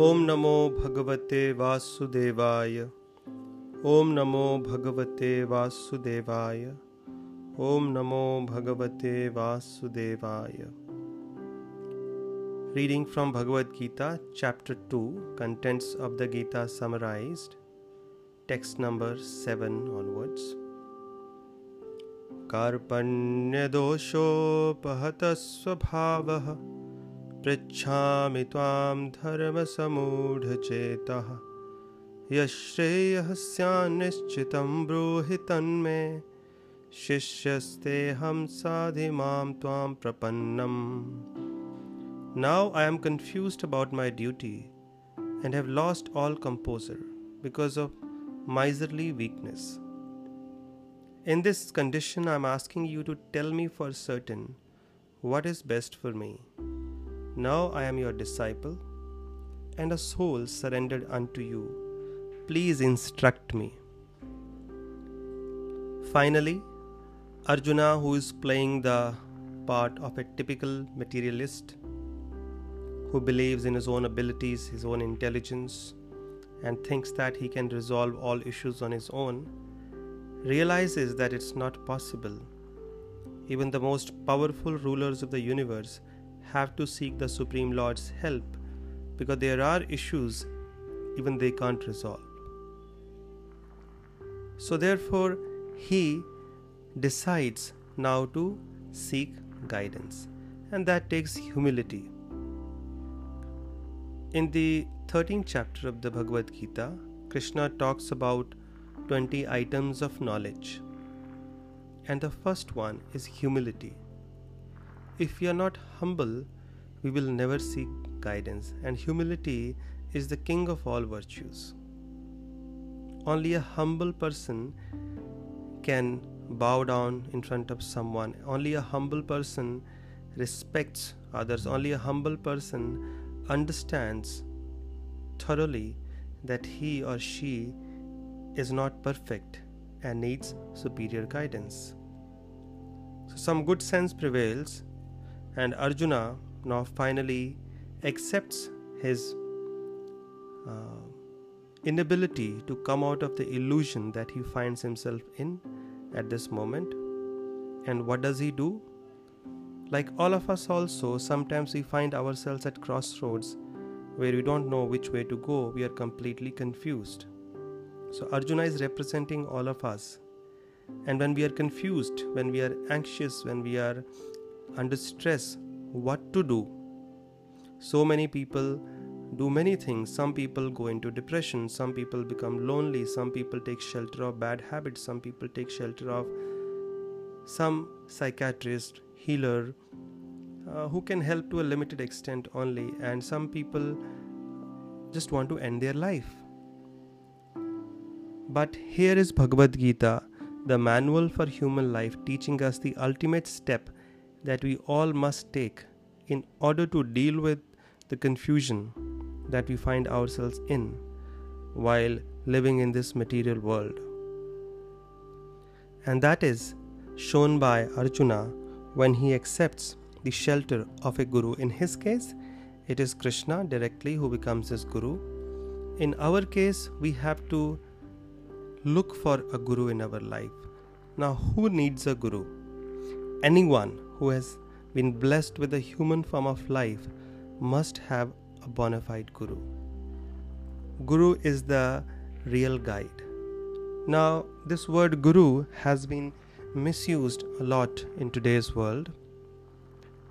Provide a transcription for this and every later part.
ओम नमो भगवते वासुदेवाय। ओम नमो भगवते वासुदेवाय। ओम नमो भगवते वासुदेवाय। Reading from Bhagavad Gita chapter two contents of the Gita summarized text number seven onwards कार्पण्य दोषोपहत स्वभावः पृच्छामि त्वां धर्मसमूढचेतः। यश्रेयः स्यान्निश्चितं ब्रूहि तन्मे। शिष्यस्तेऽहं साधि माँ त्वां प्रपन्नम्। Now I am confused about my duty and have lost all composure because of miserly weakness. In this condition i'm asking you to tell me for certain what is best for me. Now I am your disciple and a soul surrendered unto you. Please instruct me. Finally, Arjuna, who is playing the part of a typical materialist, who believes in his own abilities, his own intelligence, and thinks that he can resolve all issues on his own, realizes that it's not possible. Even the most powerful rulers of the universe have to seek the Supreme Lord's help because there are issues even they can't resolve. So, therefore, he decides now to seek guidance, and that takes humility. In the 13th chapter of the Bhagavad Gita, Krishna talks about 20 items of knowledge. And the first one is humility. If we are not humble, we will never seek guidance, and humility is the king of all virtues. Only a humble person can bow down in front of someone, only a humble person respects others, only a humble person understands thoroughly that he or she is not perfect and needs superior guidance. So, some good sense prevails, and Arjuna now finally accepts his uh, inability to come out of the illusion that he finds himself in at this moment. And what does he do? Like all of us, also, sometimes we find ourselves at crossroads where we don't know which way to go, we are completely confused. So, Arjuna is representing all of us. And when we are confused, when we are anxious, when we are under stress, what to do? So many people do many things. Some people go into depression, some people become lonely, some people take shelter of bad habits, some people take shelter of some psychiatrist, healer, uh, who can help to a limited extent only, and some people just want to end their life. But here is Bhagavad Gita, the manual for human life, teaching us the ultimate step that we all must take in order to deal with the confusion that we find ourselves in while living in this material world. And that is shown by Arjuna when he accepts the shelter of a guru. In his case, it is Krishna directly who becomes his guru. In our case, we have to look for a guru in our life. Now, who needs a guru? Anyone who has been blessed with a human form of life must have a bona fide guru. Guru is the real guide. Now, this word guru has been misused a lot in today's world.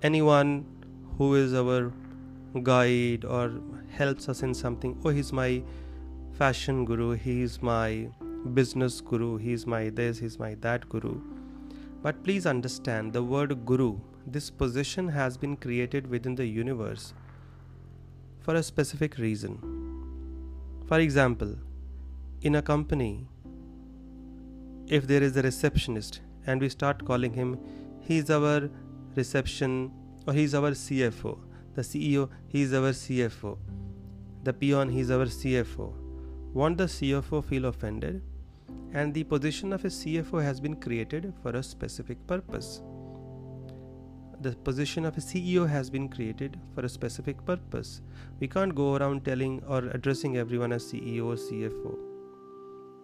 Anyone who is our guide or helps us in something, oh, he's my fashion guru, he's my business guru, he's my this, he's my that guru. But please understand the word guru, this position has been created within the universe for a specific reason. For example, in a company, if there is a receptionist and we start calling him, he's our reception or he's our CFO. The CEO, he's our CFO. The peon, he's our CFO. Won't the CFO feel offended? And the position of a CFO has been created for a specific purpose. the position of a CEO has been created for a specific purpose. We can't go around telling or addressing everyone as CEO or CFO.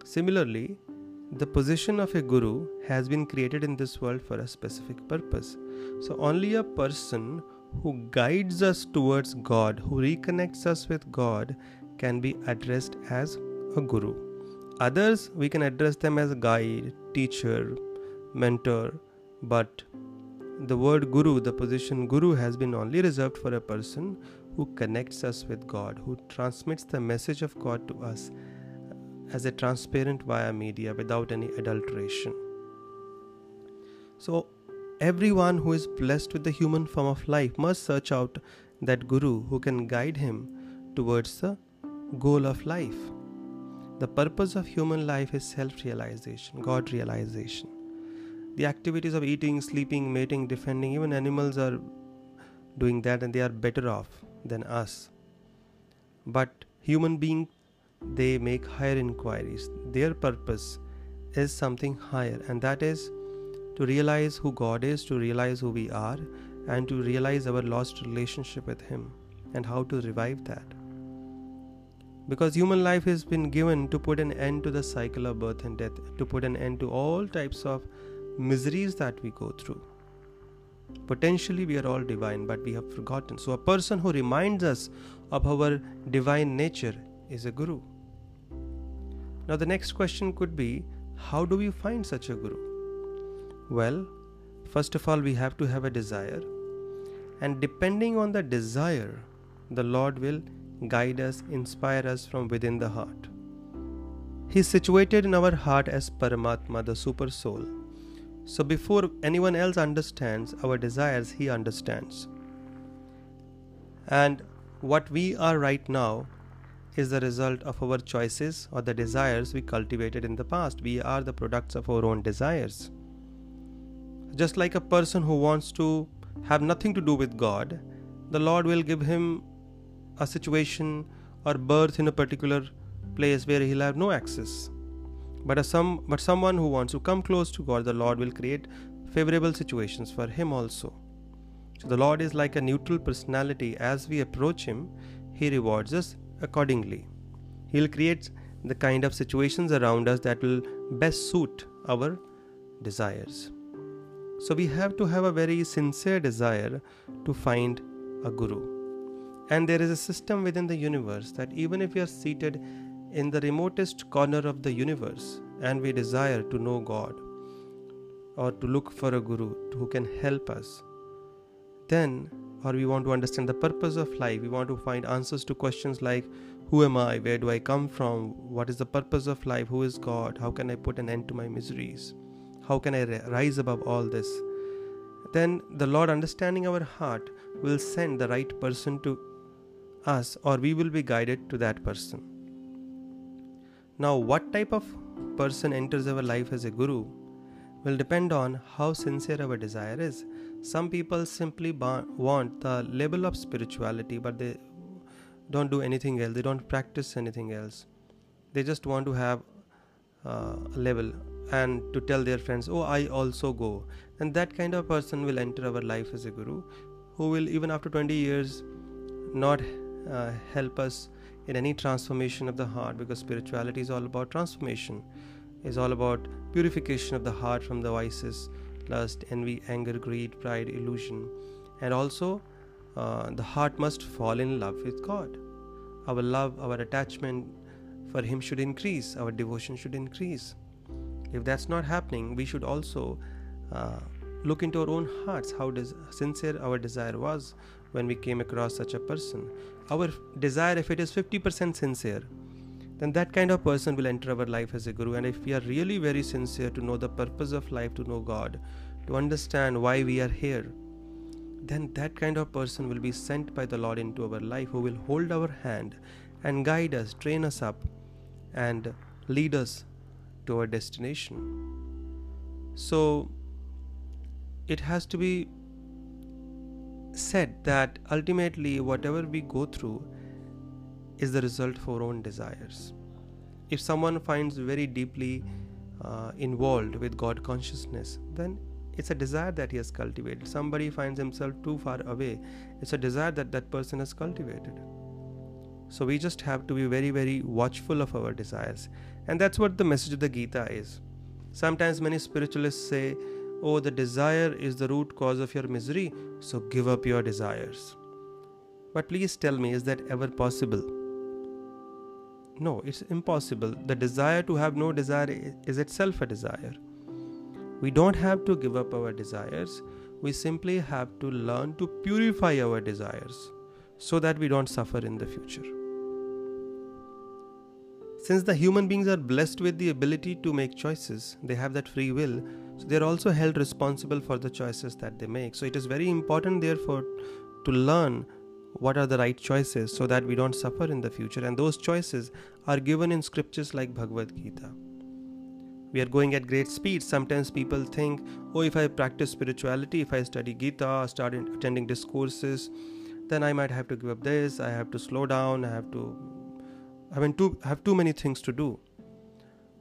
Similarly, the position of a guru has been created in this world for a specific purpose. So, only a person who guides us towards God, who reconnects us with God, can be addressed as a guru. Others, we can address them as guide, teacher, mentor, but the word guru, the position guru, has been only reserved for a person who connects us with God, who transmits the message of God to us as a transparent via media without any adulteration. So, everyone who is blessed with the human form of life must search out that guru who can guide him towards the goal of life. The purpose of human life is self realization, God realization. The activities of eating, sleeping, mating, defending, even animals are doing that and they are better off than us. But human beings they make higher inquiries. Their purpose is something higher, and that is to realize who God is, to realize who we are, and to realize our lost relationship with Him and how to revive that. Because human life has been given to put an end to the cycle of birth and death, to put an end to all types of miseries that we go through. Potentially, we are all divine, but we have forgotten. So, a person who reminds us of our divine nature is a guru. Now, the next question could be how do we find such a guru? Well, first of all, we have to have a desire, and depending on the desire, the Lord will guide us, inspire us from within the heart. He is situated in our heart as Paramatma, the super soul. So, before anyone else understands our desires, He understands. And what we are right now is the result of our choices or the desires we cultivated in the past. We are the products of our own desires. Just like a person who wants to have nothing to do with God, the Lord will give him a situation or birth in a particular place where he'll have no access. But, a some, but someone who wants to come close to God, the Lord will create favorable situations for him also. So the Lord is like a neutral personality. As we approach Him, He rewards us accordingly. He'll create the kind of situations around us that will best suit our desires. So we have to have a very sincere desire to find a guru. And there is a system within the universe that even if we are seated in the remotest corner of the universe and we desire to know God or to look for a guru who can help us, then or we want to understand the purpose of life, we want to find answers to questions like who am I, where do I come from, what is the purpose of life, who is God, how can I put an end to my miseries, how can I rise above all this, then the Lord, understanding our heart, will send the right person to us, or we will be guided to that person. Now, what type of person enters our life as a guru will depend on how sincere our desire is. Some people simply want the level of spirituality, but they don't do anything else. They don't practice anything else. They just want to have uh, a level and to tell their friends, Oh, I also go. And that kind of person will enter our life as a guru who will, even after 20 years, not uh, help us in any transformation of the heart because spirituality is all about transformation, is all about purification of the heart from the vices lust, envy, anger, greed, pride, illusion. And also, uh, the heart must fall in love with God. Our love, our attachment for Him should increase, our devotion should increase. If that's not happening, we should also uh, look into our own hearts how sincere our desire was when we came across such a person. Our desire, if it is 50% sincere, then that kind of person will enter our life as a guru. And if we are really very sincere to know the purpose of life, to know God, to understand why we are here, then that kind of person will be sent by the Lord into our life who will hold our hand and guide us, train us up, and lead us to our destination. So it has to be said that ultimately, whatever we go through, is the result of our own desires. If someone finds very deeply uh, involved with God consciousness, then it's a desire that he has cultivated. Somebody finds himself too far away, it's a desire that that person has cultivated. So we just have to be very, very watchful of our desires. And that's what the message of the Gita is. Sometimes many spiritualists say, Oh, the desire is the root cause of your misery, so give up your desires. But please tell me, is that ever possible? No, it's impossible. The desire to have no desire is itself a desire. We don't have to give up our desires, we simply have to learn to purify our desires so that we don't suffer in the future. Since the human beings are blessed with the ability to make choices, they have that free will, so they are also held responsible for the choices that they make. So it is very important, therefore, to learn what are the right choices so that we don't suffer in the future. And those choices are given in scriptures like Bhagavad Gita. We are going at great speed. Sometimes people think, oh, if I practice spirituality, if I study Gita, start attending discourses, then I might have to give up this, I have to slow down, I have to I mean, too, have too many things to do.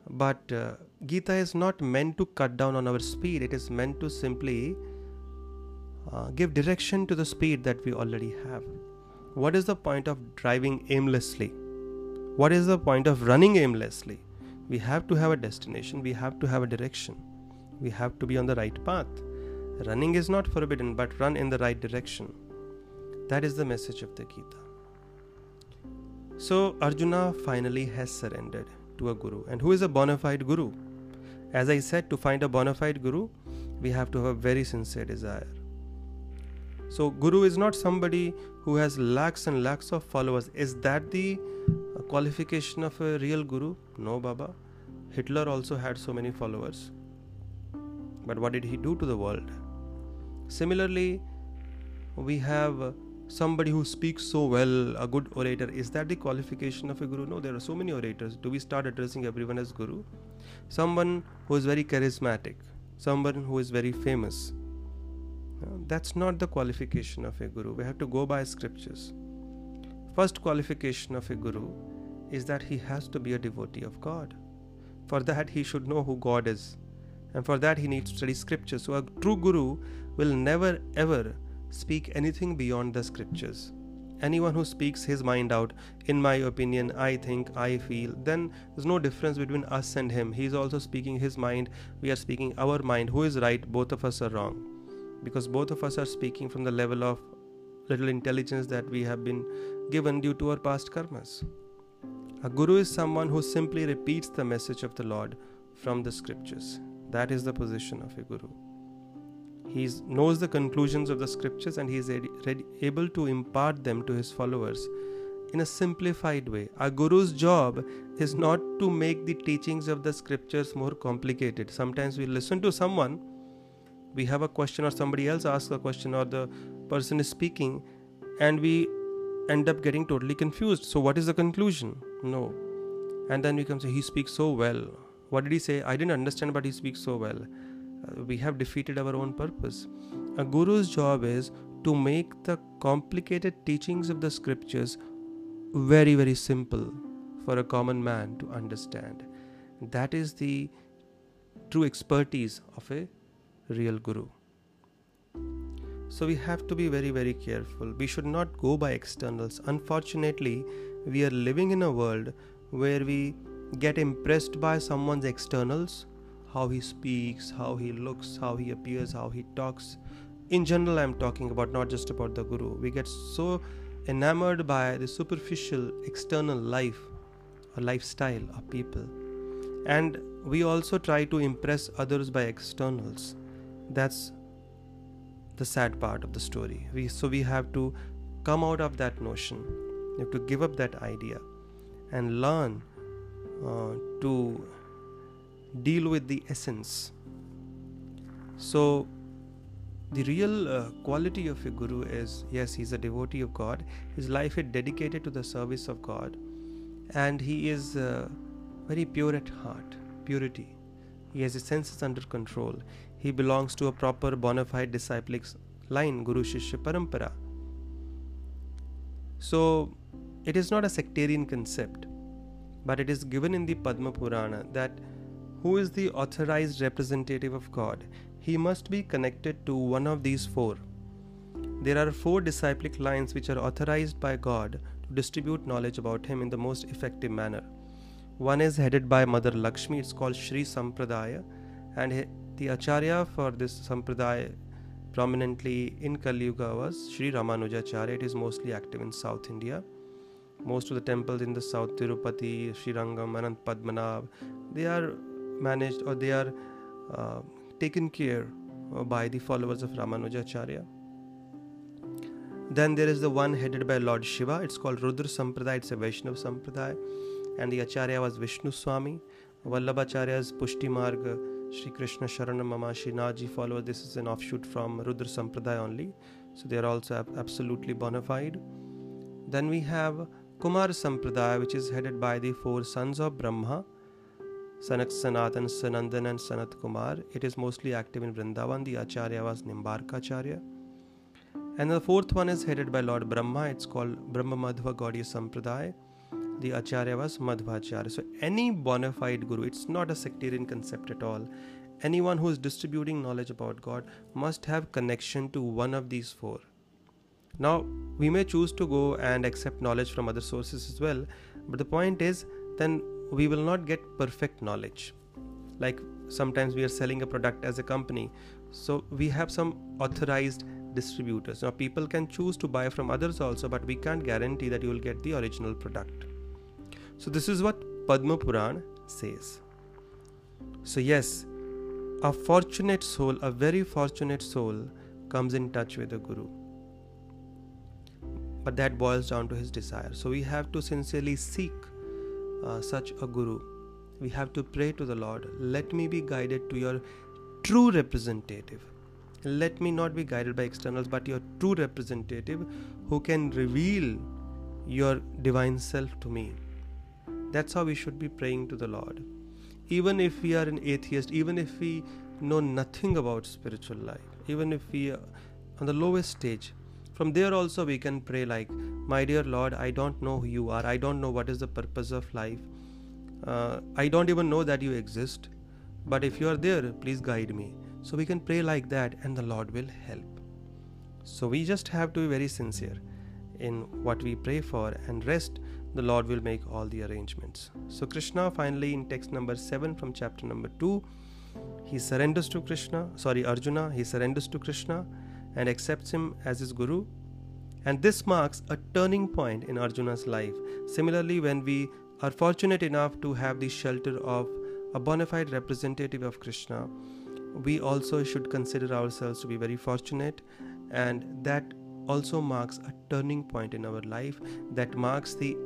But uh, Gita is not meant to cut down on our speed, it is meant to simply uh, give direction to the speed that we already have. What is the point of driving aimlessly? What is the point of running aimlessly? We have to have a destination, we have to have a direction, we have to be on the right path. Running is not forbidden, but run in the right direction. That is the message of the Gita. So Arjuna finally has surrendered to a guru. And who is a bona fide guru? As I said, to find a bona fide guru, we have to have a very sincere desire. So, Guru is not somebody who has lakhs and lakhs of followers. Is that the qualification of a real Guru? No, Baba. Hitler also had so many followers. But what did he do to the world? Similarly, we have somebody who speaks so well, a good orator. Is that the qualification of a Guru? No, there are so many orators. Do we start addressing everyone as Guru? Someone who is very charismatic, someone who is very famous that's not the qualification of a guru. We have to go by scriptures. First qualification of a guru is that he has to be a devotee of God. For that, he should know who God is. And for that, he needs to study scriptures. So, a true guru will never ever speak anything beyond the scriptures. Anyone who speaks his mind out, in my opinion, I think, I feel, then there's no difference between us and him. He's also speaking his mind, we are speaking our mind. Who is right? Both of us are wrong because both of us are speaking from the level of little intelligence that we have been given due to our past karmas. A guru is someone who simply repeats the message of the Lord from the scriptures. That is the position of a guru. He knows the conclusions of the scriptures and he is able to impart them to his followers in a simplified way. A guru's job is not to make the teachings of the scriptures more complicated. Sometimes we listen to someone we have a question or somebody else asks a question or the person is speaking and we end up getting totally confused. So what is the conclusion? No. And then we come say he speaks so well. What did he say? I didn't understand but he speaks so well we have defeated our own purpose a guru's job is to make the complicated teachings of the scriptures very very simple for a common man to understand that is the true expertise of a real guru. So we have to be very, very careful. We should not go by externals. Unfortunately, we are living in a world where we get impressed by someone's externals how he speaks, how he looks, how he appears, how he talks. In general, I'm talking about not just about the guru. We get so enamored by the superficial external life or lifestyle of people. And we also try to impress others by externals that's the sad part of the story we so we have to come out of that notion we have to give up that idea and learn uh, to deal with the essence. So the real uh, quality of a guru is yes he's a devotee of god. His life is dedicated to the service of god. And he is uh, very pure at heart purity. He has his senses under control. He belongs to a proper bona fide disciplic line, Guru Shishya Parampara. So, it is not a sectarian concept, but it is given in the Padma Purana that who is the authorized representative of God? he must be connected to one of these four. There are four disciplic lines which are authorized by God to distribute knowledge about Him in the most effective manner. One is headed by Mother Lakshmi, it's called Sri Sampradaya, and the Acharya for this Sampradaya prominently in Kali Yuga was Sri Ramanujacharya. It is mostly active in South India. Most of the temples in the South, Tirupati, Srirangam, Anant Padmanabh, they are managed or they are uh, taken care by the followers of Ramanujacharya. Then there is the one headed by Lord Shiva. It's called Rudra Sampradaya. It's a Vaishnava Sampradaya. And the Acharya was Vishnu Swami. Vallabhacharya's Pushti Marga, Sri Krishna Sharana Mama Shrinathji followers. This is an offshoot from Rudra Sampradaya only. So they are also absolutely bona fide. Then we have Kumar Sampradaya, which is headed by the four sons of Brahma Sanak Sanatan, Sanandan, and Sanat Kumar. It is mostly active in Vrindavan. The Acharya was Nimbarkacharya. And the fourth one is headed by Lord Brahma. It's called Brahma Madhva Gaudiya Sampradaya. The Acharya was Madhvacharya. So, any bona fide guru, it's not a sectarian concept at all. Anyone who is distributing knowledge about God must have connection to one of these four. Now, we may choose to go and accept knowledge from other sources as well, but the point is, then we will not get perfect knowledge. Like sometimes we are selling a product as a company so we have some authorized distributors. Now people can choose to buy from others also but we can't guarantee that you will get the original product. So this is what padma puran says. So yes a fortunate soul a very fortunate soul comes in touch with the guru. But that boils down to his desire. So we have to sincerely seek uh, such a guru, we have to pray to the Lord, let me be guided to your true representative. Let me not be guided by externals, but your true representative who can reveal your divine self to me. That's how we should be praying to the Lord. Even if we are an atheist, even if we know nothing about spiritual life, even if we are on the lowest stage, from there also we can pray like, My dear Lord, I don't know who you are. I don't know what is the purpose of life. Uh, I don't even know that you exist. But if you are there, please guide me. So we can pray like that and the Lord will help. So we just have to be very sincere in what we pray for and rest the Lord will make all the arrangements. So Krishna finally in text number 7 from chapter number 2 he surrenders to Krishna, sorry Arjuna, he surrenders to Krishna and accepts him as his guru. And this marks a turning point in Arjuna's life. Similarly, when we are fortunate enough to have the shelter of a bona fide representative of Krishna, we also should consider ourselves to be very fortunate, and that also marks a turning point in our life. That marks the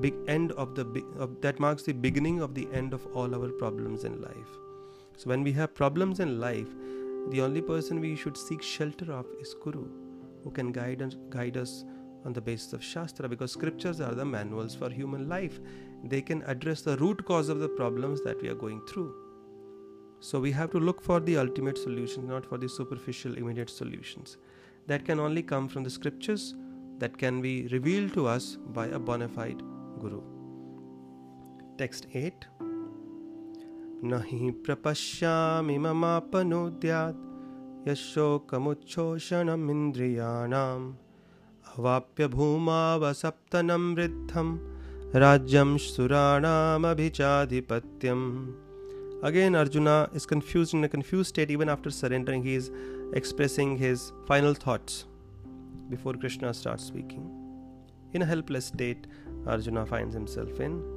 big end of the of, that marks the beginning of the end of all our problems in life. So when we have problems in life, the only person we should seek shelter of is Guru, who can guide us, guide us on the basis of Shastra because scriptures are the manuals for human life. They can address the root cause of the problems that we are going through. So we have to look for the ultimate solution, not for the superficial, immediate solutions. That can only come from the scriptures that can be revealed to us by a bona fide Guru. Text 8 नहि प्रपश्यामि ममापनुद्यात् यशोकमुच्छोषणमिन्द्रियाणाम्। अवाप्य भूमावसप्तनं वृद्धं राज्यं सुराणामभिचाधिपत्यम्। Again Arjuna is confused in a confused state even after surrendering his expressing his final thoughts before Krishna start speaking in a helpless state Arjuna finds himself in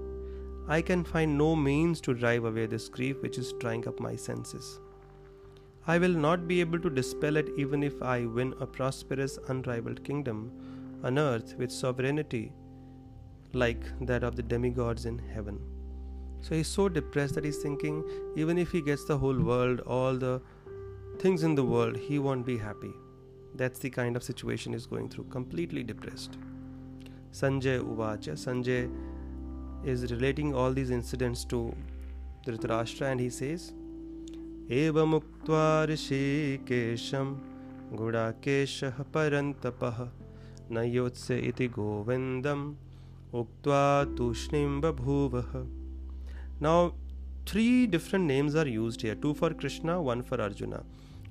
I can find no means to drive away this grief which is trying up my senses. I will not be able to dispel it even if I win a prosperous, unrivaled kingdom on earth with sovereignty like that of the demigods in heaven. So he's so depressed that he's thinking, even if he gets the whole world, all the things in the world, he won't be happy. That's the kind of situation he's going through, completely depressed. Sanjay Uvacha. Sanjay is relating all these incidents to Dhritarashtra and he says, एवमुक्त्वा ऋषिकेशं गुडाकेशः परन्तपः न योत्स्य इति गोविन्दम् उक्त्वा तूष्णीं बभूवः Now, three different names are used here two for Krishna, one for Arjuna.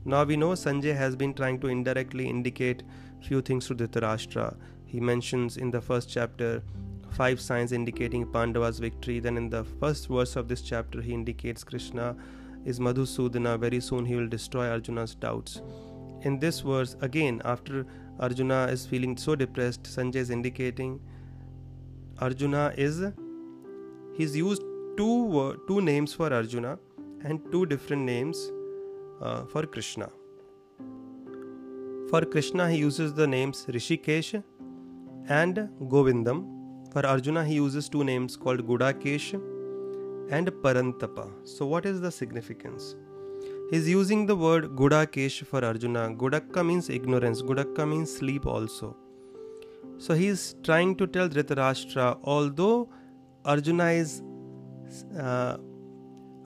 Now we know Sanjay has been trying to indirectly indicate few things to Dhritarashtra. He mentions in the first chapter five signs indicating Pandava's victory. Then in the first verse of this chapter, he indicates Krishna is Madhusudana. Very soon he will destroy Arjuna's doubts. In this verse, again, after Arjuna is feeling so depressed, Sanjay is indicating Arjuna is he's used two two names for Arjuna and two different names uh, for Krishna. For Krishna, he uses the names Rishikesh and Govindam. For Arjuna, he uses two names called Gudakesh and Parantapa. So, what is the significance? He's using the word Gudakesh for Arjuna. Gudakka means ignorance, Gudakka means sleep also. So, he's trying to tell Dhritarashtra, although Arjuna is uh,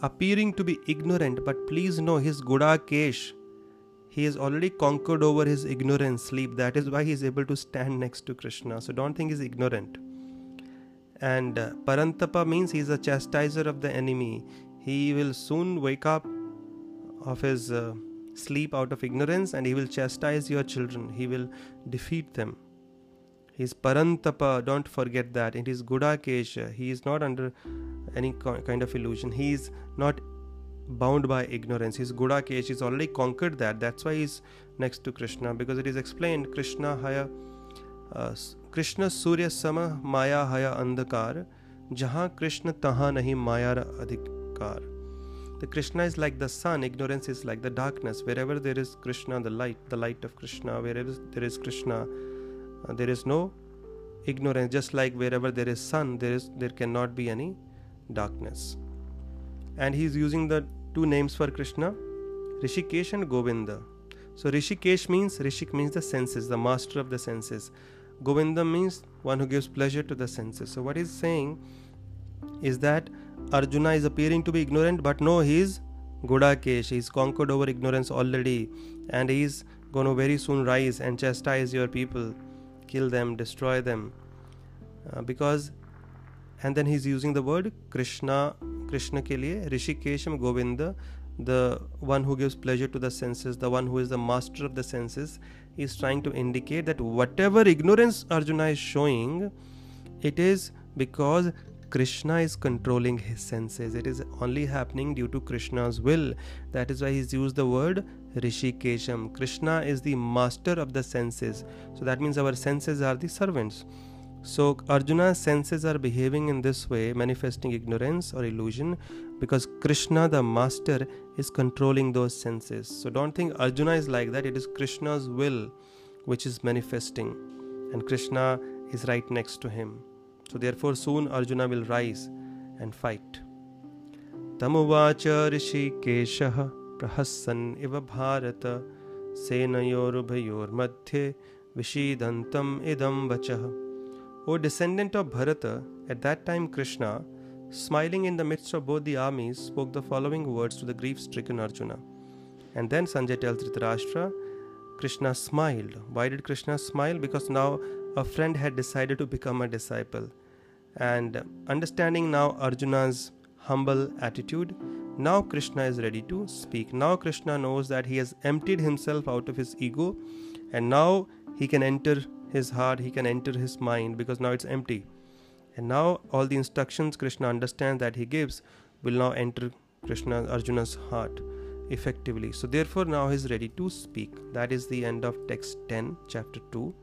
appearing to be ignorant, but please know his Gudakesh he has already conquered over his ignorance, sleep. That is why he is able to stand next to Krishna. So don't think he's ignorant. And uh, Parantapa means he is a chastiser of the enemy. He will soon wake up of his uh, sleep out of ignorance and he will chastise your children. He will defeat them. He is Parantapa, don't forget that. It is Gudakesha. He is not under any kind of illusion. He is not bound by ignorance. His Gudakesh, he's already conquered that. That's why he's next to Krishna because it is explained Krishna Haya uh, Krishna सूर्य सम माया हया अंधकार, जहाँ कृष्ण तहां नहीं माया अधिकार। The Krishna is like the sun ignorance is like the darkness wherever there is Krishna the light the light of Krishna wherever there is Krishna there is no ignorance just like wherever there is sun there is there can not be any darkness and he is using the two names for Krishna Hrishikesh and Govind so Hrishikesh means Hrishik means the senses the master of the senses Govinda means one who gives pleasure to the senses. So what he's saying is that Arjuna is appearing to be ignorant, but no, he's Gudakesh. He's conquered over ignorance already, and he's going to very soon rise and chastise your people, kill them, destroy them. Uh, because and then he's using the word krishna krishna ke liye rishikesham govinda the one who gives pleasure to the senses the one who is the master of the senses is trying to indicate that whatever ignorance arjuna is showing it is because krishna is controlling his senses. It is only happening due to krishna's will. That is why he's used the word rishikesham. Krishna is the master of the senses. So that means our senses are the servants. So, Arjuna's senses are behaving in this way, manifesting ignorance or illusion, because Krishna, the master, is controlling those senses. So, don't think Arjuna is like that, it is Krishna's will which is manifesting, and Krishna is right next to him. So, therefore, soon Arjuna will rise and fight. तमुवाच ऋषिकेशः प्रहसन् इव Bharat सेनयोरुभयोर्मध्ये विषीदन्तम् idam वचः O descendant of Bharata, at that time Krishna, smiling in the midst of both the armies, spoke the following words to the grief stricken Arjuna. And then Sanjay tells Dhritarashtra, Krishna smiled. Why did Krishna smile? Because now a friend had decided to become a disciple. And understanding now Arjuna's humble attitude, now Krishna is ready to speak. Now Krishna knows that he has emptied himself out of his ego and now he can enter his heart, he can enter his mind because now it's empty. And now all the instructions Krishna understands that he gives will now enter Krishna Arjuna's heart effectively. So therefore now he is ready to speak. That is the end of text 10, chapter 2.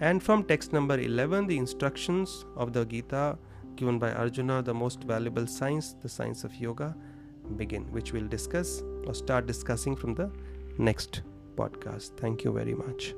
And from text number 11, the instructions of the Gita given by Arjuna, the most valuable science, the science of yoga, begin, which we'll discuss or start discussing from the next podcast. Thank you very much.